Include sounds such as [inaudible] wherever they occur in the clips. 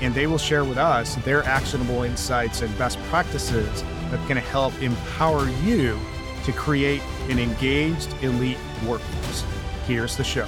and they will share with us their actionable insights and best practices that can help empower you to create an engaged elite workforce. Here's the show.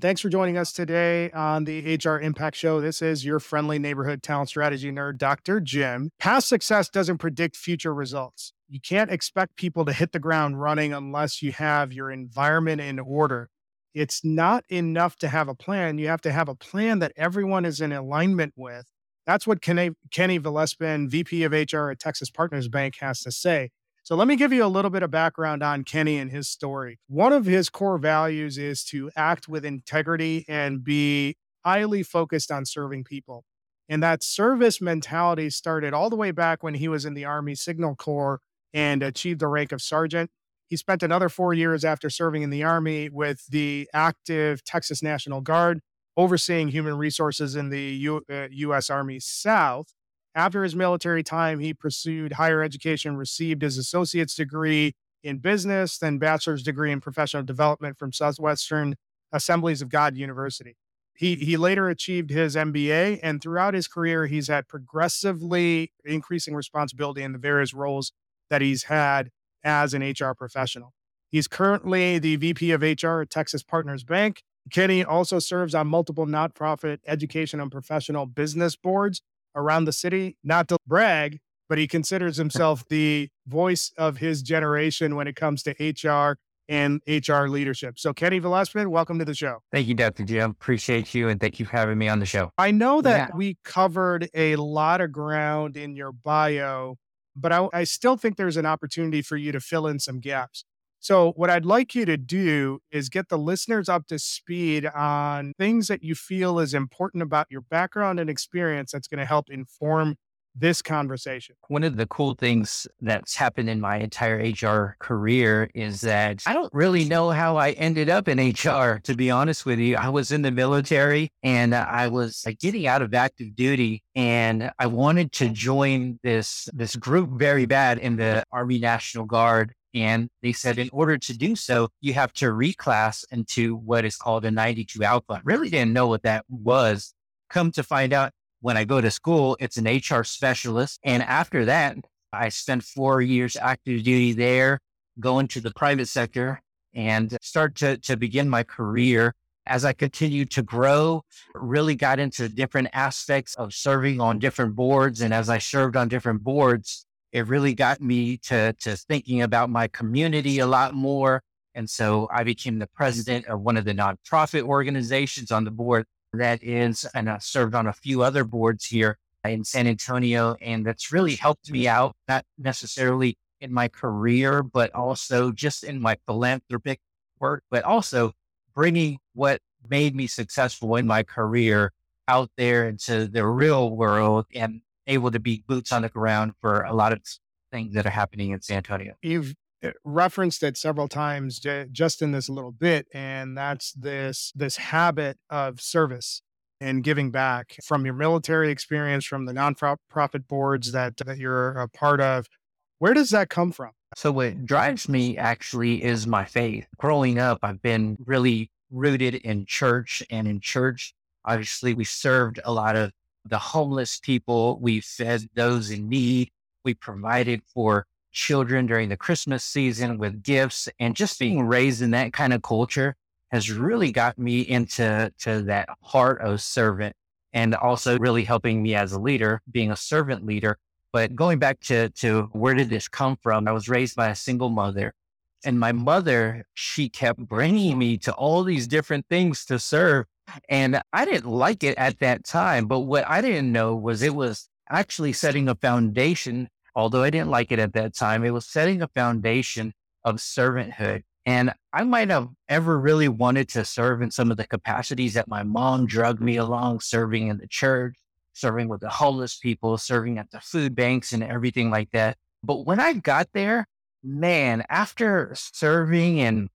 Thanks for joining us today on the HR Impact Show. This is your friendly neighborhood talent strategy nerd, Dr. Jim. Past success doesn't predict future results. You can't expect people to hit the ground running unless you have your environment in order. It's not enough to have a plan. You have to have a plan that everyone is in alignment with. That's what Kenny, Kenny Vallespin, VP of HR at Texas Partners Bank, has to say. So let me give you a little bit of background on Kenny and his story. One of his core values is to act with integrity and be highly focused on serving people. And that service mentality started all the way back when he was in the Army Signal Corps and achieved the rank of sergeant. He spent another four years after serving in the Army with the active Texas National Guard, overseeing human resources in the U- uh, U.S. Army South. After his military time, he pursued higher education, received his associate's degree in business, then bachelor's degree in professional development from Southwestern Assemblies of God University. He, he later achieved his MBA, and throughout his career, he's had progressively increasing responsibility in the various roles that he's had as an HR professional. He's currently the VP of HR at Texas Partners Bank. Kenny also serves on multiple nonprofit education and professional business boards around the city, not to brag, but he considers himself the voice of his generation when it comes to HR and HR leadership. So, Kenny Vallespin, welcome to the show. Thank you, Dr. Jim. Appreciate you and thank you for having me on the show. I know that yeah. we covered a lot of ground in your bio, but I, I still think there's an opportunity for you to fill in some gaps. So, what I'd like you to do is get the listeners up to speed on things that you feel is important about your background and experience that's going to help inform this conversation. One of the cool things that's happened in my entire HR career is that I don't really know how I ended up in HR, to be honest with you. I was in the military and I was getting out of active duty and I wanted to join this, this group very bad in the Army National Guard. And they said, in order to do so, you have to reclass into what is called a 92 alpha. Really didn't know what that was. Come to find out, when I go to school, it's an HR specialist. And after that, I spent four years active duty there, going to the private sector and start to, to begin my career. As I continued to grow, really got into different aspects of serving on different boards. And as I served on different boards, it really got me to, to thinking about my community a lot more. And so I became the president of one of the nonprofit organizations on the board that is, and I served on a few other boards here in San Antonio. And that's really helped me out, not necessarily in my career, but also just in my philanthropic work, but also bringing what made me successful in my career out there into the real world and able to be boots on the ground for a lot of things that are happening in San Antonio. You've Eh, referenced it several times just in this little bit, and that's this this habit of service and giving back from your military experience, from the nonprofit boards that that you're a part of. Where does that come from? So what drives me actually is my faith. Growing up, I've been really rooted in church and in church. Obviously, we served a lot of the homeless people. We fed those in need. We provided for children during the Christmas season with gifts and just being raised in that kind of culture has really got me into to that heart of servant and also really helping me as a leader, being a servant leader. But going back to, to where did this come from? I was raised by a single mother and my mother, she kept bringing me to all these different things to serve. And I didn't like it at that time. But what I didn't know was it was actually setting a foundation, although I didn't like it at that time, it was setting a foundation of servanthood. And I might have ever really wanted to serve in some of the capacities that my mom drugged me along, serving in the church, serving with the homeless people, serving at the food banks and everything like that. But when I got there, man, after serving and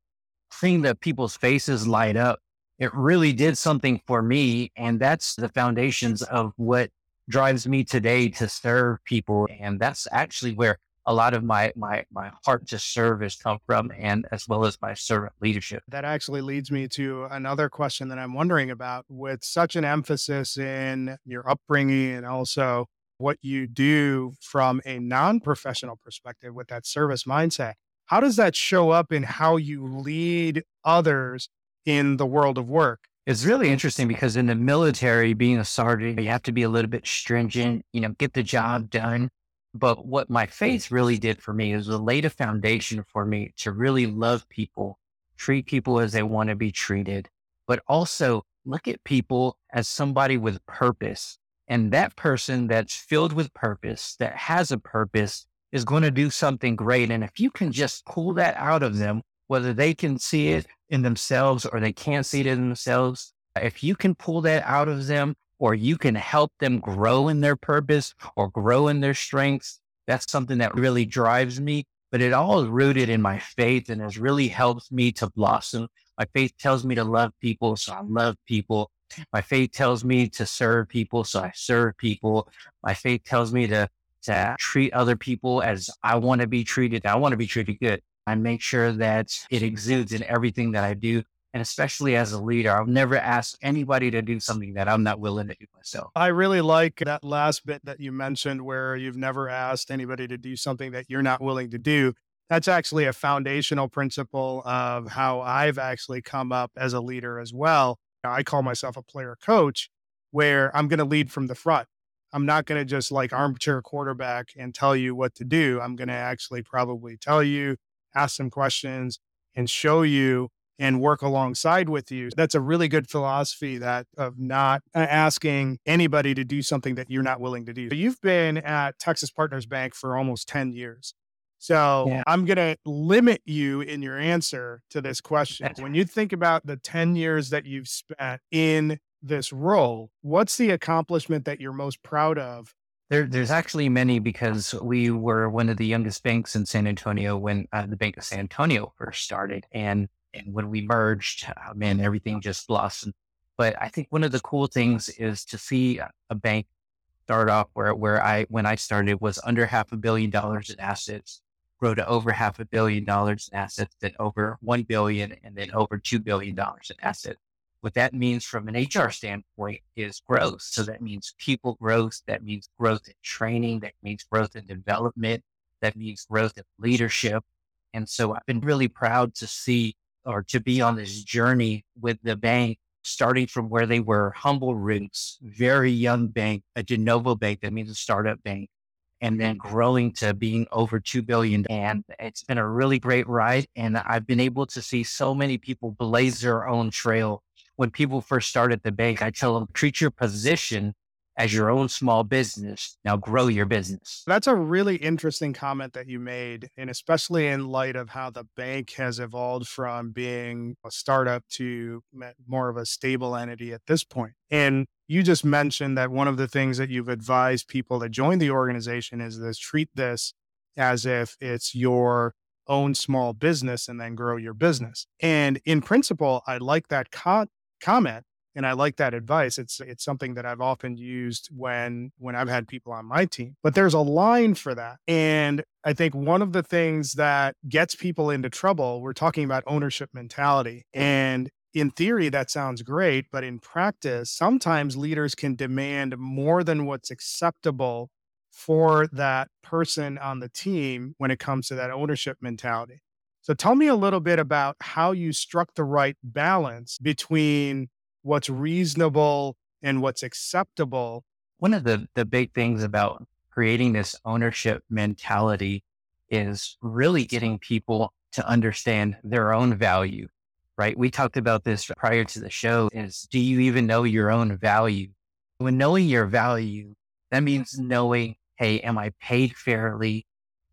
seeing the people's faces light up, it really did something for me. And that's the foundations of what drives me today to serve people. And that's actually where a lot of my my my heart to serve has come from and as well as my servant leadership. That actually leads me to another question that I'm wondering about with such an emphasis in your upbringing and also what you do from a non-professional perspective with that service mindset. How does that show up in how you lead others in the world of work? It's really interesting because in the military, being a sergeant, you have to be a little bit stringent, you know, get the job done. But what my faith really did for me is it laid a foundation for me to really love people, treat people as they want to be treated, but also look at people as somebody with purpose. And that person that's filled with purpose, that has a purpose, is going to do something great. And if you can just pull that out of them, whether they can see it in themselves or they can't see it in themselves, if you can pull that out of them or you can help them grow in their purpose or grow in their strengths. That's something that really drives me, but it all is rooted in my faith and has really helped me to blossom. My faith tells me to love people, so I love people. My faith tells me to serve people, so I serve people. My faith tells me to, to treat other people as I want to be treated. I want to be treated good. I make sure that it exudes in everything that I do and especially as a leader, I'll never ask anybody to do something that I'm not willing to do myself. I really like that last bit that you mentioned where you've never asked anybody to do something that you're not willing to do. That's actually a foundational principle of how I've actually come up as a leader as well. I call myself a player coach where I'm going to lead from the front. I'm not going to just like armchair quarterback and tell you what to do. I'm going to actually probably tell you, ask some questions, and show you and work alongside with you. That's a really good philosophy that of not uh, asking anybody to do something that you're not willing to do. You've been at Texas Partners Bank for almost 10 years. So yeah. I'm going to limit you in your answer to this question. When you think about the 10 years that you've spent in this role, what's the accomplishment that you're most proud of there, there's actually many because we were one of the youngest banks in San Antonio when uh, the Bank of San Antonio first started. And and when we merged, oh, man, everything just blossomed. But I think one of the cool things is to see a bank start off where, where I, when I started was under half a billion dollars in assets, grow to over half a billion dollars in assets, then over 1 billion and then over $2 billion in assets. What that means from an HR standpoint is growth. So that means people growth. That means growth in training. That means growth in development. That means growth in leadership. And so I've been really proud to see or to be on this journey with the bank, starting from where they were humble roots, very young bank, a de novo bank, that means a startup bank, and then mm-hmm. growing to being over 2 billion. And it's been a really great ride. And I've been able to see so many people blaze their own trail. When people first start at the bank, I tell them, treat your position as your own small business. Now grow your business. That's a really interesting comment that you made. And especially in light of how the bank has evolved from being a startup to more of a stable entity at this point. And you just mentioned that one of the things that you've advised people that join the organization is this treat this as if it's your own small business and then grow your business. And in principle, I like that co- comment and I like that advice. It's it's something that I've often used when when I've had people on my team. But there's a line for that. And I think one of the things that gets people into trouble, we're talking about ownership mentality. And in theory that sounds great, but in practice, sometimes leaders can demand more than what's acceptable for that person on the team when it comes to that ownership mentality. So tell me a little bit about how you struck the right balance between what's reasonable and what's acceptable. One of the, the big things about creating this ownership mentality is really getting people to understand their own value, right? We talked about this prior to the show is do you even know your own value? When knowing your value, that means knowing, hey, am I paid fairly?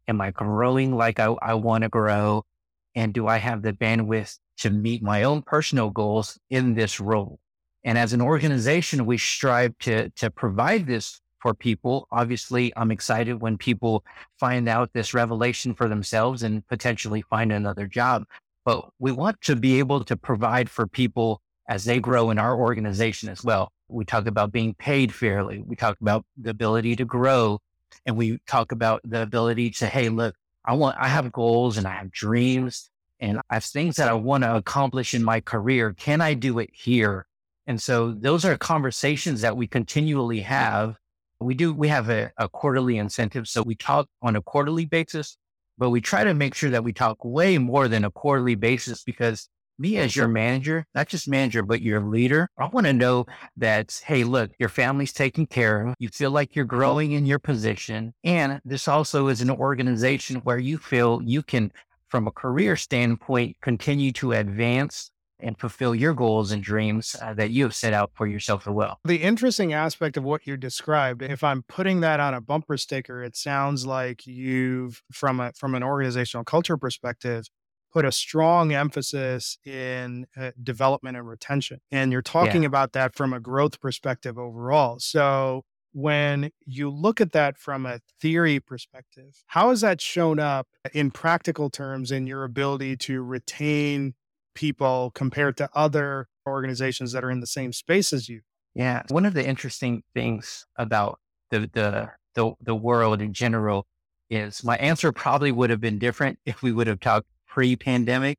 Am I growing like I, I want to grow? And do I have the bandwidth to meet my own personal goals in this role. And as an organization, we strive to, to provide this for people. Obviously, I'm excited when people find out this revelation for themselves and potentially find another job. But we want to be able to provide for people as they grow in our organization as well. We talk about being paid fairly. We talk about the ability to grow and we talk about the ability to, Hey, look, I want, I have goals and I have dreams and I have things that I want to accomplish in my career. Can I do it here? And so those are conversations that we continually have. We do, we have a, a quarterly incentive. So we talk on a quarterly basis, but we try to make sure that we talk way more than a quarterly basis because me as your manager, not just manager, but your leader, I want to know that, hey, look, your family's taken care of. You feel like you're growing in your position. And this also is an organization where you feel you can, from a career standpoint, continue to advance and fulfill your goals and dreams uh, that you have set out for yourself as well. The interesting aspect of what you described, if I'm putting that on a bumper sticker, it sounds like you've from a from an organizational culture perspective, put a strong emphasis in uh, development and retention. And you're talking yeah. about that from a growth perspective overall. So when you look at that from a theory perspective, how has that shown up in practical terms in your ability to retain people compared to other organizations that are in the same space as you? Yeah. One of the interesting things about the, the, the, the world in general is my answer probably would have been different if we would have talked pre pandemic.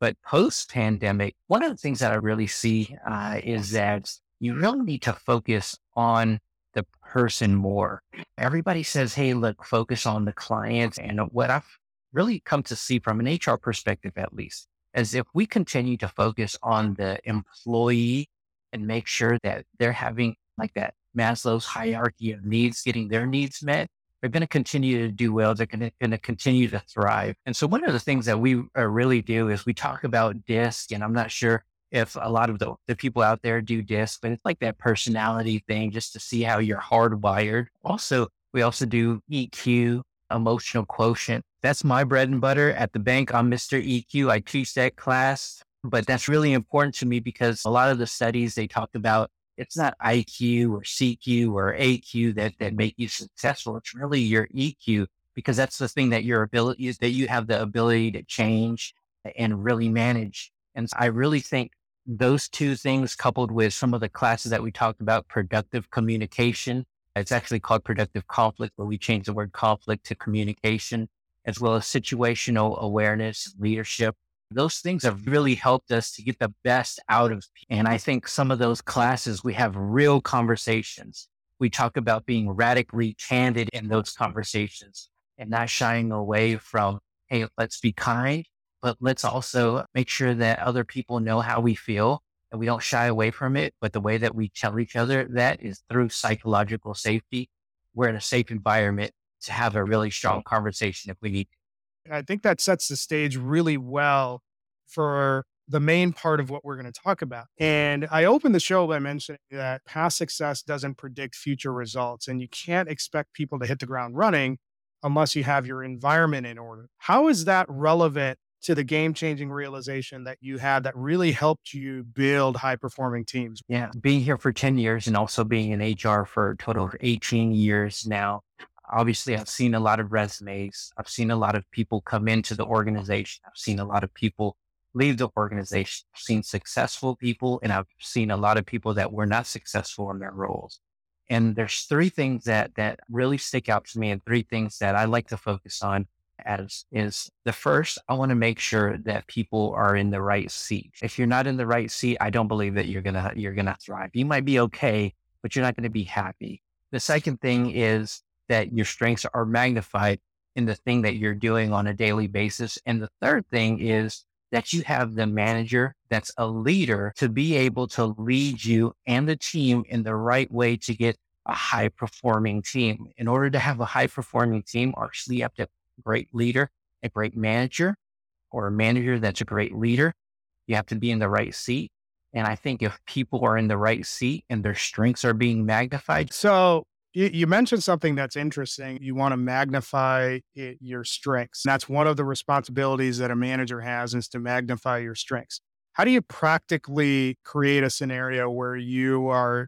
But post pandemic, one of the things that I really see uh, is that you really need to focus on the person more. Everybody says, hey, look, focus on the client. And what I've really come to see from an HR perspective, at least, is if we continue to focus on the employee and make sure that they're having like that Maslow's hierarchy of needs, getting their needs met, they're going to continue to do well. They're going to, continue to thrive. And so one of the things that we uh, really do is we talk about DISC, and I'm not sure if a lot of the, the people out there do DISC, but it's like that personality thing just to see how you're hardwired. Also, we also do EQ, emotional quotient. That's my bread and butter at the bank. I'm Mr. EQ. I teach that class, but that's really important to me because a lot of the studies they talk about it's not IQ or CQ or AQ that, that make you successful. It's really your EQ because that's the thing that your ability is that you have the ability to change and really manage. And I really think those two things coupled with some of the classes that we talked about, productive communication, it's actually called productive conflict, where we change the word conflict to communication, as well as situational awareness, leadership those things have really helped us to get the best out of people. And I think some of those classes, we have real conversations. We talk about being radically candid in those conversations and not shying away from, hey, let's be kind, but let's also make sure that other people know how we feel and we don't shy away from it. But the way that we tell each other that is through psychological safety. We're in a safe environment to have a really strong conversation if we need I think that sets the stage really well for the main part of what we're going to talk about. And I opened the show by mentioning that past success doesn't predict future results, and you can't expect people to hit the ground running unless you have your environment in order. How is that relevant to the game changing realization that you had that really helped you build high performing teams? Yeah, being here for 10 years and also being in HR for a total of 18 years now, obviously I've seen a lot of resumes. I've seen a lot of people come into the organization. I've seen a lot of people leave the organization. I've seen successful people and I've seen a lot of people that were not successful in their roles. And there's three things that that really stick out to me and three things that I like to focus on as is the first, I want to make sure that people are in the right seat. If you're not in the right seat, I don't believe that you're gonna you're gonna thrive. You might be okay, but you're not gonna be happy. The second thing is that your strengths are magnified in the thing that you're doing on a daily basis. And the third thing is that you have the manager that's a leader to be able to lead you and the team in the right way to get a high performing team. In order to have a high performing team, obviously you have to have a great leader, a great manager, or a manager that's a great leader. You have to be in the right seat. And I think if people are in the right seat and their strengths are being magnified. So you, you mentioned something that's interesting. You want to magnify it, your strengths. That's one of the responsibilities that a manager has is to magnify your strengths. How do you practically create a scenario where you are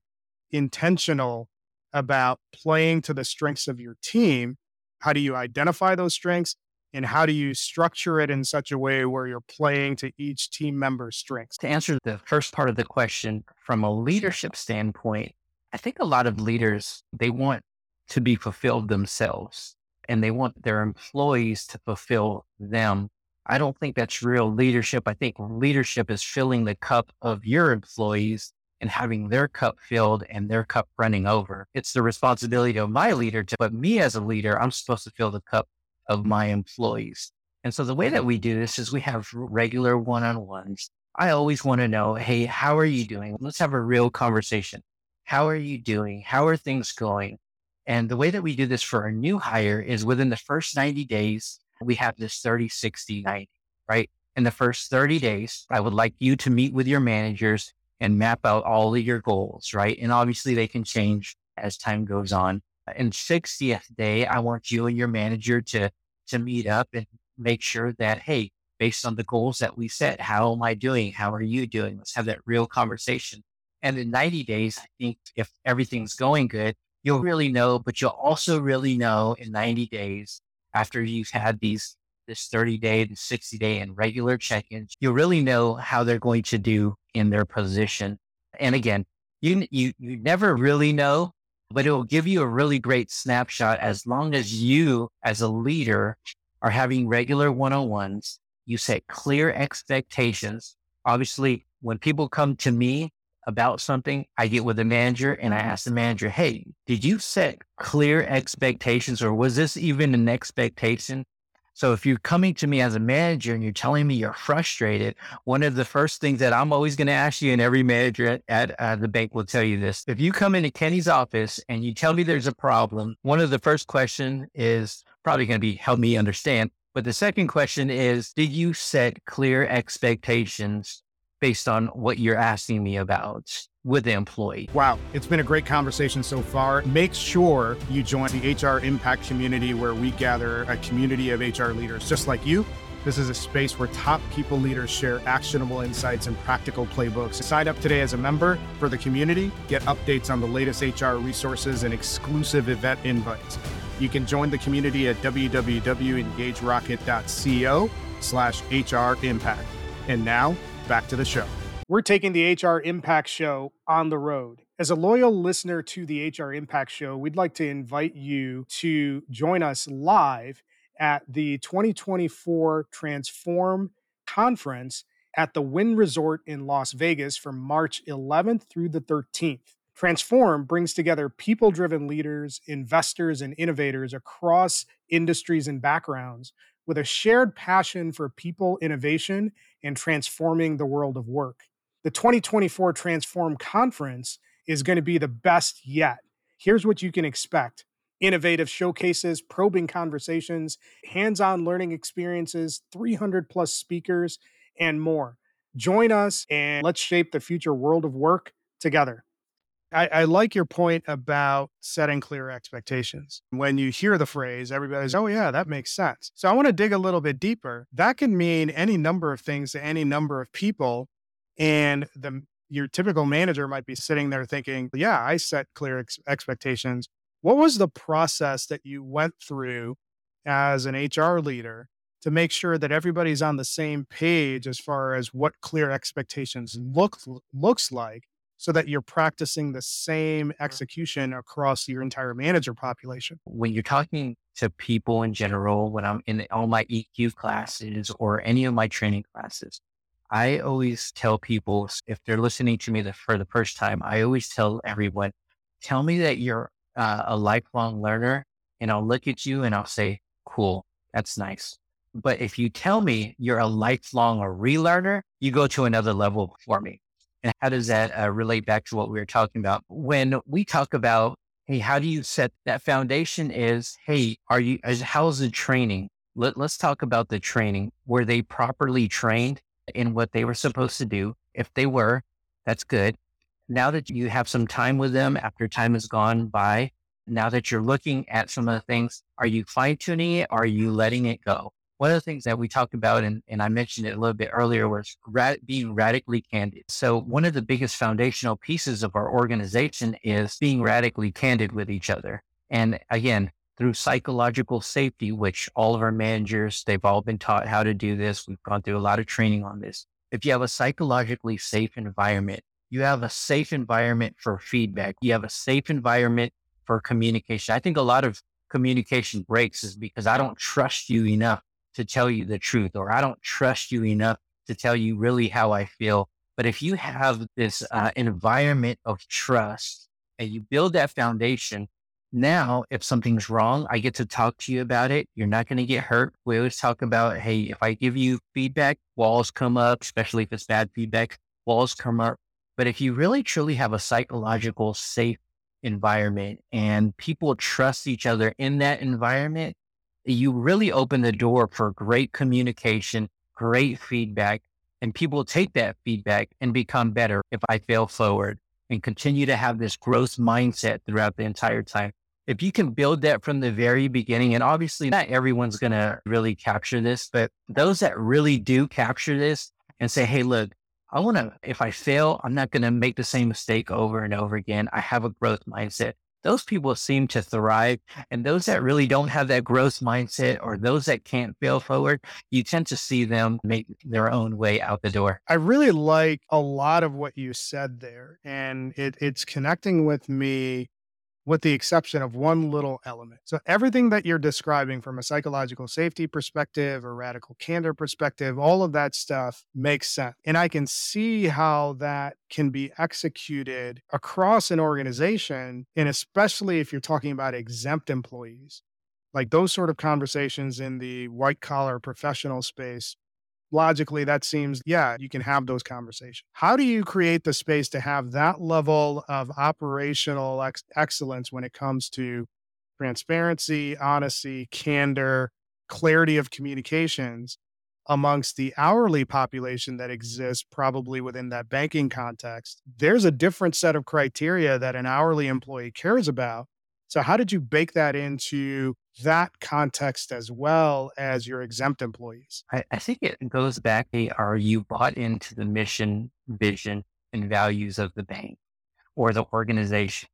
intentional about playing to the strengths of your team? How do you identify those strengths? And how do you structure it in such a way where you're playing to each team member's strengths? To answer the first part of the question from a leadership standpoint, I think a lot of leaders, they want to be fulfilled themselves and they want their employees to fulfill them. I don't think that's real leadership. I think leadership is filling the cup of your employees and having their cup filled and their cup running over. It's the responsibility of my leader to, but me as a leader, I'm supposed to fill the cup of my employees. And so the way that we do this is we have regular one on ones. I always want to know, hey, how are you doing? Let's have a real conversation. How are you doing? How are things going? And the way that we do this for our new hire is within the first 90 days, we have this 30, 60, 90, right? In the first 30 days, I would like you to meet with your managers and map out all of your goals, right? And obviously they can change as time goes on. In 60th day, I want you and your manager to, to meet up and make sure that, hey, based on the goals that we set, how am I doing? How are you doing? Let's have that real conversation. And in 90 days, I think if everything's going good, you'll really know, but you'll also really know in 90 days after you've had these this 30 day to 60 day and regular check-ins, you'll really know how they're going to do in their position. And again, you you you never really know, but it will give you a really great snapshot as long as you as a leader are having regular one-on-ones, you set clear expectations. Obviously, when people come to me about something, I get with the manager and I ask the manager, Hey, did you set clear expectations or was this even an expectation? So if you're coming to me as a manager and you're telling me you're frustrated, one of the first things that I'm always going to ask you, and every manager at, at uh, the bank will tell you this: if you come into Kenny's office and you tell me there's a problem, one of the first question is probably going to be help me understand. But the second question is, did you set clear expectations based on what you're asking me about with the employee. Wow, it's been a great conversation so far. Make sure you join the HR Impact community where we gather a community of HR leaders just like you. This is a space where top people leaders share actionable insights and practical playbooks. Sign up today as a member for the community, get updates on the latest HR resources and exclusive event invites. You can join the community at www.engagerocket.co slash HR Impact. And now, back to the show. We're taking the HR Impact Show on the road. As a loyal listener to the HR Impact Show, we'd like to invite you to join us live at the 2024 Transform Conference at the Wynn Resort in Las Vegas from March 11th through the 13th. Transform brings together people driven leaders, investors, and innovators across industries and backgrounds with a shared passion for people innovation and transforming the world of work. The 2024 Transform Conference is going to be the best yet. Here's what you can expect innovative showcases, probing conversations, hands on learning experiences, 300 plus speakers, and more. Join us and let's shape the future world of work together. I, I, like your point about setting clear expectations. When you hear the phrase, everybody's, oh, yeah, that makes sense. So I want to dig a little bit deeper. That can mean any number of things to any number of people. And the your typical manager might be sitting there thinking, yeah, I set clear ex- expectations. What was the process that you went through as an HR leader to make sure that everybody's on the same page as far as what clear expectations look looks like so that you're practicing the same execution across your entire manager population. When you're talking to people in general, when I'm in all my EQ classes or any of my training classes, I always tell people if they're listening to me the, for the first time, I always tell everyone, tell me that you're uh, a lifelong learner and I'll look at you and I'll say, cool, that's nice. But if you tell me you're a lifelong relearner, you go to another level for me. And how does that uh, relate back to what we were talking about? When we talk about, hey, how do you set that foundation is, hey, are you, how's the training? Let, let's talk about the training. Were they properly trained in what they were supposed to do? If they were, that's good. Now that you have some time with them after time has gone by, now that you're looking at some of the things, are you fine tuning it? Are you letting it go? One of the things that we talked about, and, and I mentioned it a little bit earlier, was being radically candid. So, one of the biggest foundational pieces of our organization is being radically candid with each other. And again, through psychological safety, which all of our managers, they've all been taught how to do this. We've gone through a lot of training on this. If you have a psychologically safe environment, you have a safe environment for feedback, you have a safe environment for communication. I think a lot of communication breaks is because I don't trust you enough to tell you the truth, or I don't trust you enough to tell you really how I feel. But if you have this uh, environment of trust and you build that foundation, now if something's wrong, I get to talk to you about it. You're not going to get hurt. We always talk about, hey, if I give you feedback, walls come up, especially if it's bad feedback, walls come up. But if you really truly have a psychological safe environment and people trust each other in that environment, you really open the door for great communication, great feedback, and people take that feedback and become better if I fail forward and continue to have this growth mindset throughout the entire time. If you can build that from the very beginning, and obviously not everyone's going to really capture this, but those that really do capture this and say, Hey, look, I want to, if I fail, I'm not going to make the same mistake over and over again. I have a growth mindset those people seem to thrive. And those that really don't have that growth mindset or those that can't fail forward, you tend to see them make their own way out the door. I really like a lot of what you said there. And it, it's connecting with me with the exception of one little element. So, everything that you're describing from a psychological safety perspective or radical candor perspective, all of that stuff makes sense. And I can see how that can be executed across an organization. And especially if you're talking about exempt employees, like those sort of conversations in the white collar professional space logically that seems yeah you can have those conversations. How do you create the space to have that level of operational ex- excellence when it comes to transparency honesty candor clarity of communications amongst the hourly population that exists probably within that banking context? There's a different set of criteria that an hourly employee cares about. So how did you bake that into that context as well as your exempt employees? I, I think it goes back. to Are you bought into the mission, vision, and values of the bank or the organization?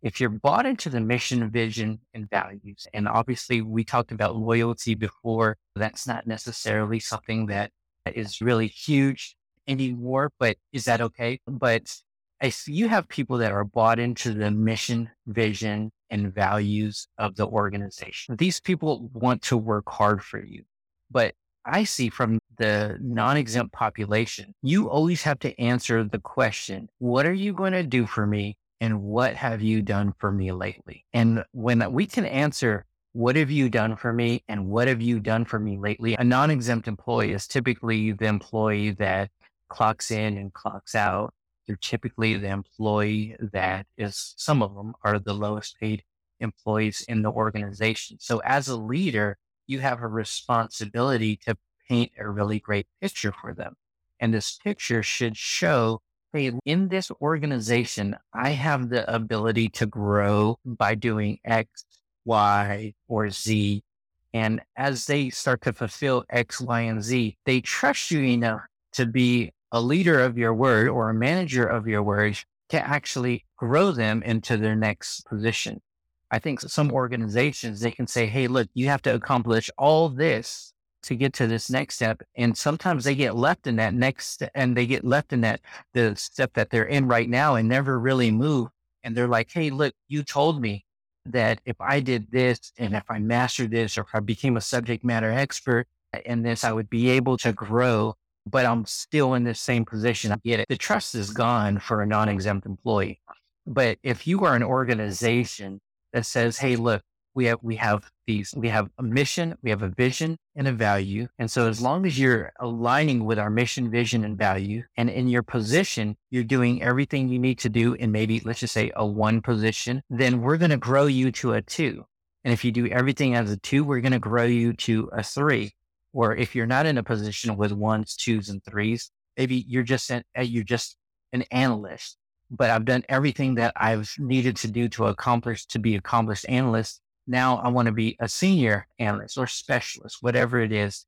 If you're bought into the mission, vision, and values, and obviously we talked about loyalty before, that's not necessarily something that is really huge anymore, but is that okay? But if you have people that are bought into the mission, vision, and values of the organization. These people want to work hard for you. But I see from the non exempt population, you always have to answer the question, what are you going to do for me? And what have you done for me lately? And when we can answer, what have you done for me? And what have you done for me lately? A non exempt employee is typically the employee that clocks in and clocks out they're typically the employee that is, some of them are the lowest paid employees in the organization. So as a leader, you have a responsibility to paint a really great picture for them. And this picture should show, hey, in this organization, I have the ability to grow by doing X, Y, or Z. And as they start to fulfill X, Y, and Z, they trust you enough to be a leader of your word or a manager of your word to actually grow them into their next position. I think some organizations, they can say, Hey, look, you have to accomplish all this to get to this next step. And sometimes they get left in that next step and they get left in that the step that they're in right now and never really move. And they're like, Hey, look, you told me that if I did this and if I mastered this or if I became a subject matter expert in this, I would be able to grow but I'm still in the same position. I get it. The trust is gone for a non exempt employee. But if you are an organization that says, hey, look, we have we have these we have a mission, we have a vision and a value. And so as long as you're aligning with our mission, vision, and value, and in your position, you're doing everything you need to do in maybe let's just say a one position, then we're going to grow you to a two. And if you do everything as a two, we're going to grow you to a three or if you're not in a position with ones, twos, and threes, maybe you're just an, uh, you're just an analyst. But I've done everything that I've needed to do to accomplish to be accomplished analyst. Now I want to be a senior analyst or specialist, whatever it is.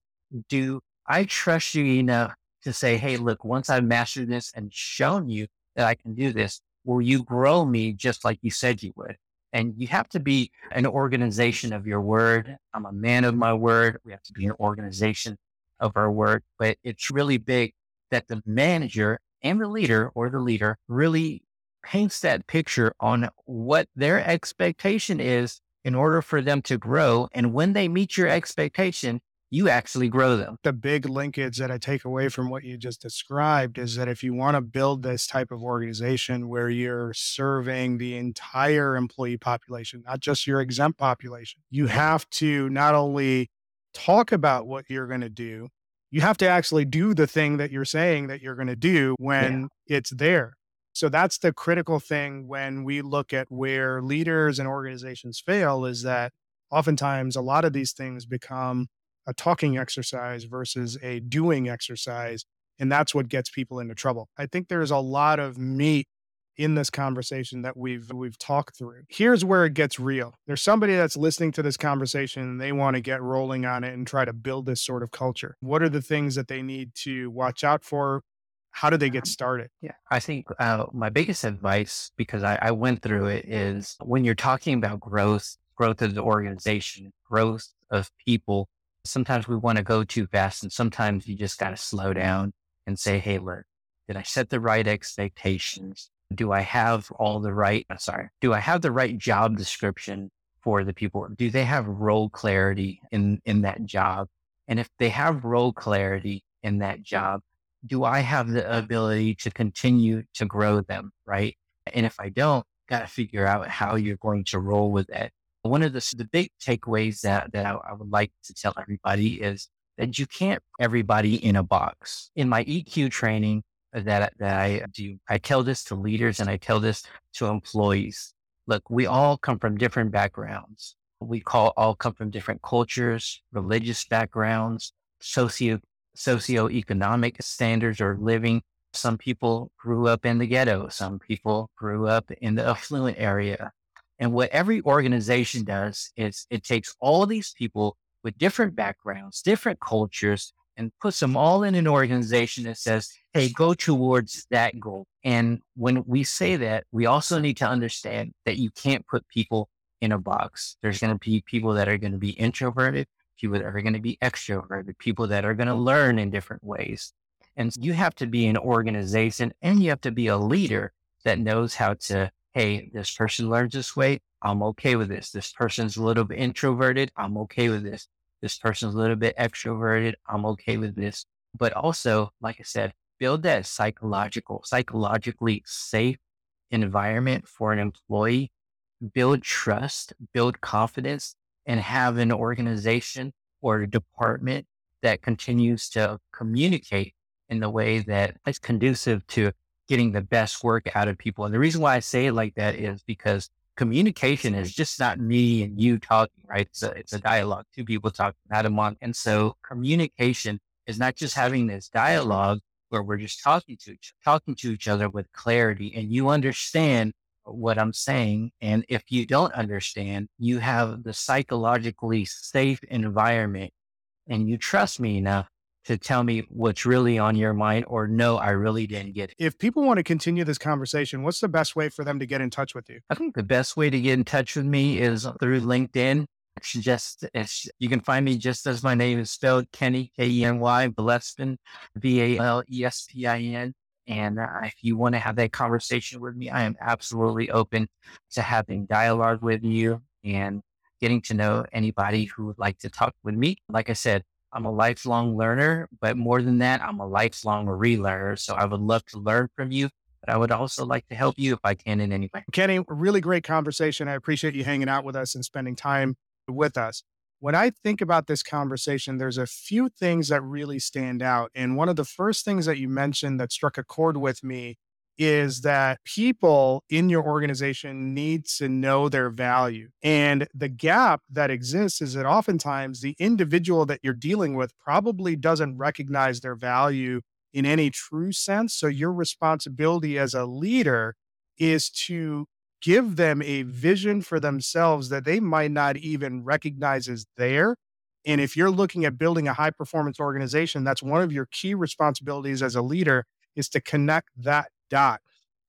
do I trust you enough to say, Hey, look, once I've mastered this and shown you that I can do this, will you grow me just like you said you would? And you have to be an organization of your word. I'm a man of my word. We have to be an organization of our word, but it's really big that the manager and the leader or the leader really paints that picture on what their expectation is in order for them to grow. And when they meet your expectation, you actually grow them. The big linkage that I take away from what you just described is that if you want to build this type of organization where you're serving the entire employee population, not just your exempt population, you have to not only talk about what you're going to do, you have to actually do the thing that you're saying that you're going to do when yeah. it's there. So that's the critical thing when we look at where leaders and organizations fail is that oftentimes a lot of these things become a talking exercise versus a doing exercise. And that's what gets people into trouble. I think there's a lot of meat in this conversation that we've we've talked through. Here's where it gets real. There's somebody that's listening to this conversation and they want to get rolling on it and try to build this sort of culture. What are the things that they need to watch out for? How do they get started? Yeah, I think uh, my biggest advice, because I, I went through it, is when you're talking about growth, growth of the organization, growth of people, sometimes we want to go too fast and sometimes you just got to slow down and say, Hey, look, did I set the right expectations? Do I have all the right, uh, sorry, do I have the right job description for the people? Do they have role clarity in, in that job? And if they have role clarity in that job, do I have the ability to continue to grow them? Right. And if I don't, got to figure out how you're going to roll with it. One of the, the big takeaways that, that I, I would like to tell everybody is that you can't everybody in a box. In my EQ training that, that I do, I tell this to leaders and I tell this to employees. Look, we all come from different backgrounds. We call all come from different cultures, religious backgrounds, socio socioeconomic standards or living. Some people grew up in the ghetto. Some people grew up in the [laughs] affluent area. And what every organization does is it takes all these people with different backgrounds, different cultures, and puts them all in an organization that says, hey, go towards that goal. And when we say that, we also need to understand that you can't put people in a box. There's going to be people that are going to be introverted, people that are going to be extroverted, people that are going to learn in different ways. And you have to be an organization and you have to be a leader that knows how to hey, this person learns this way. I'm okay with this. This person's a little bit introverted. I'm okay with this. This person's a little bit extroverted. I'm okay with this. But also, like I said, build that psychological, psychologically safe environment for an employee, build trust, build confidence, and have an organization or a department that continues to communicate in the way that is conducive to getting the best work out of people. And the reason why I say it like that is because communication is just not me and you talking, right? It's a, it's a dialogue, two people talking, not a month. And so communication is not just having this dialogue where we're just talking to each, talking to each other with clarity and you understand what I'm saying. And if you don't understand, you have the psychologically safe environment and you trust me enough to tell me what's really on your mind or no, I really didn't get it. If people want to continue this conversation, what's the best way for them to get in touch with you? I think the best way to get in touch with me is through LinkedIn. It's just, it's, you can find me just as my name is spelled Kenny, K E N Y, Valespin, V A L E S P I N. And uh, if you want to have that conversation with me, I am absolutely open to having dialogue with you and getting to know anybody who would like to talk with me. Like I said, I'm a lifelong learner, but more than that, I'm a lifelong relearner. So I would love to learn from you, but I would also like to help you if I can in any way. Kenny, really great conversation. I appreciate you hanging out with us and spending time with us. When I think about this conversation, there's a few things that really stand out. And one of the first things that you mentioned that struck a chord with me is that people in your organization need to know their value. And the gap that exists is that oftentimes the individual that you're dealing with probably doesn't recognize their value in any true sense. So your responsibility as a leader is to give them a vision for themselves that they might not even recognize as there And if you're looking at building a high performance organization, that's one of your key responsibilities as a leader is to connect that dot.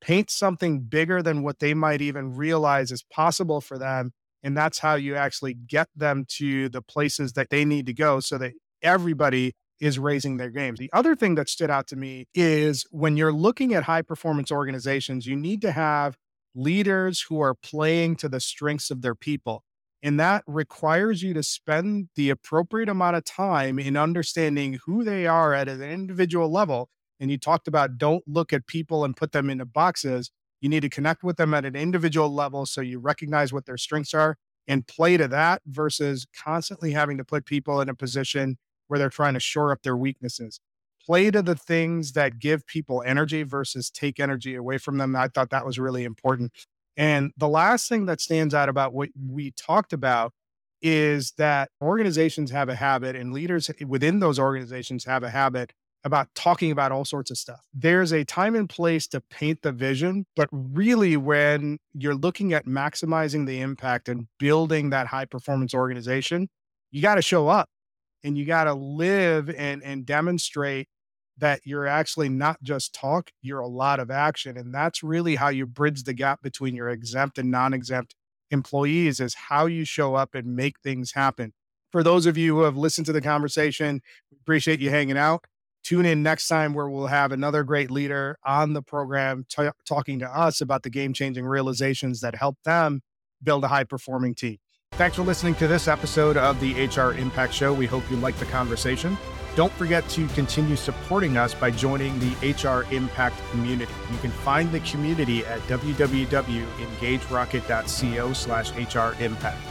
Paint something bigger than what they might even realize is possible for them. And that's how you actually get them to the places that they need to go so that everybody is raising their games. The other thing that stood out to me is when you're looking at high performance organizations, you need to have leaders who are playing to the strengths of their people. And that requires you to spend the appropriate amount of time in understanding who they are at an individual level. And you talked about don't look at people and put them into boxes. You need to connect with them at an individual level so you recognize what their strengths are and play to that versus constantly having to put people in a position where they're trying to shore up their weaknesses. Play to the things that give people energy versus take energy away from them. I thought that was really important. And the last thing that stands out about what we talked about is that organizations have a habit and leaders within those organizations have a habit about talking about all sorts of stuff. There's a time and place to paint the vision, but really, when you're looking at maximizing the impact and building that high performance organization, you got to show up and you got to live and, and demonstrate that you're actually not just talk, you're a lot of action. And that's really how you bridge the gap between your exempt and non exempt employees is how you show up and make things happen. For those of you who have listened to the conversation, appreciate you hanging out. Tune in next time where we'll have another great leader on the program t- talking to us about the game changing realizations that help them build a high performing team. Thanks for listening to this episode of the HR Impact Show. We hope you liked the conversation. Don't forget to continue supporting us by joining the HR Impact community. You can find the community at www.engagerocket.co slash HR Impact.